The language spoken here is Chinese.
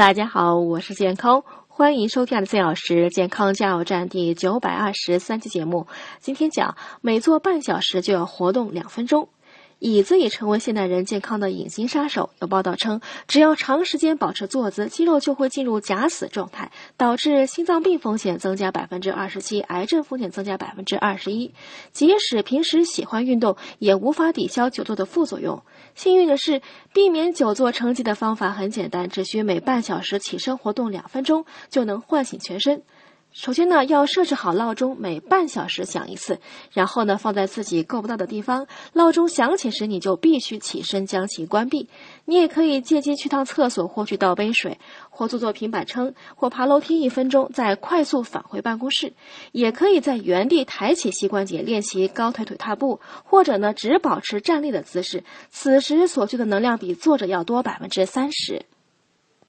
大家好，我是健康，欢迎收听的四小时健康加油站第九百二十三期节目。今天讲每做半小时就要活动两分钟。椅子已成为现代人健康的隐形杀手。有报道称，只要长时间保持坐姿，肌肉就会进入假死状态，导致心脏病风险增加百分之二十七，癌症风险增加百分之二十一。即使平时喜欢运动，也无法抵消久坐的副作用。幸运的是，避免久坐成疾的方法很简单，只需每半小时起身活动两分钟，就能唤醒全身。首先呢，要设置好闹钟，每半小时响一次，然后呢，放在自己够不到的地方。闹钟响起时，你就必须起身将其关闭。你也可以借机去趟厕所，或去倒杯水，或做做平板撑，或爬楼梯一分钟，再快速返回办公室。也可以在原地抬起膝关节练习高抬腿踏步，或者呢，只保持站立的姿势。此时所需的能量比坐着要多百分之三十。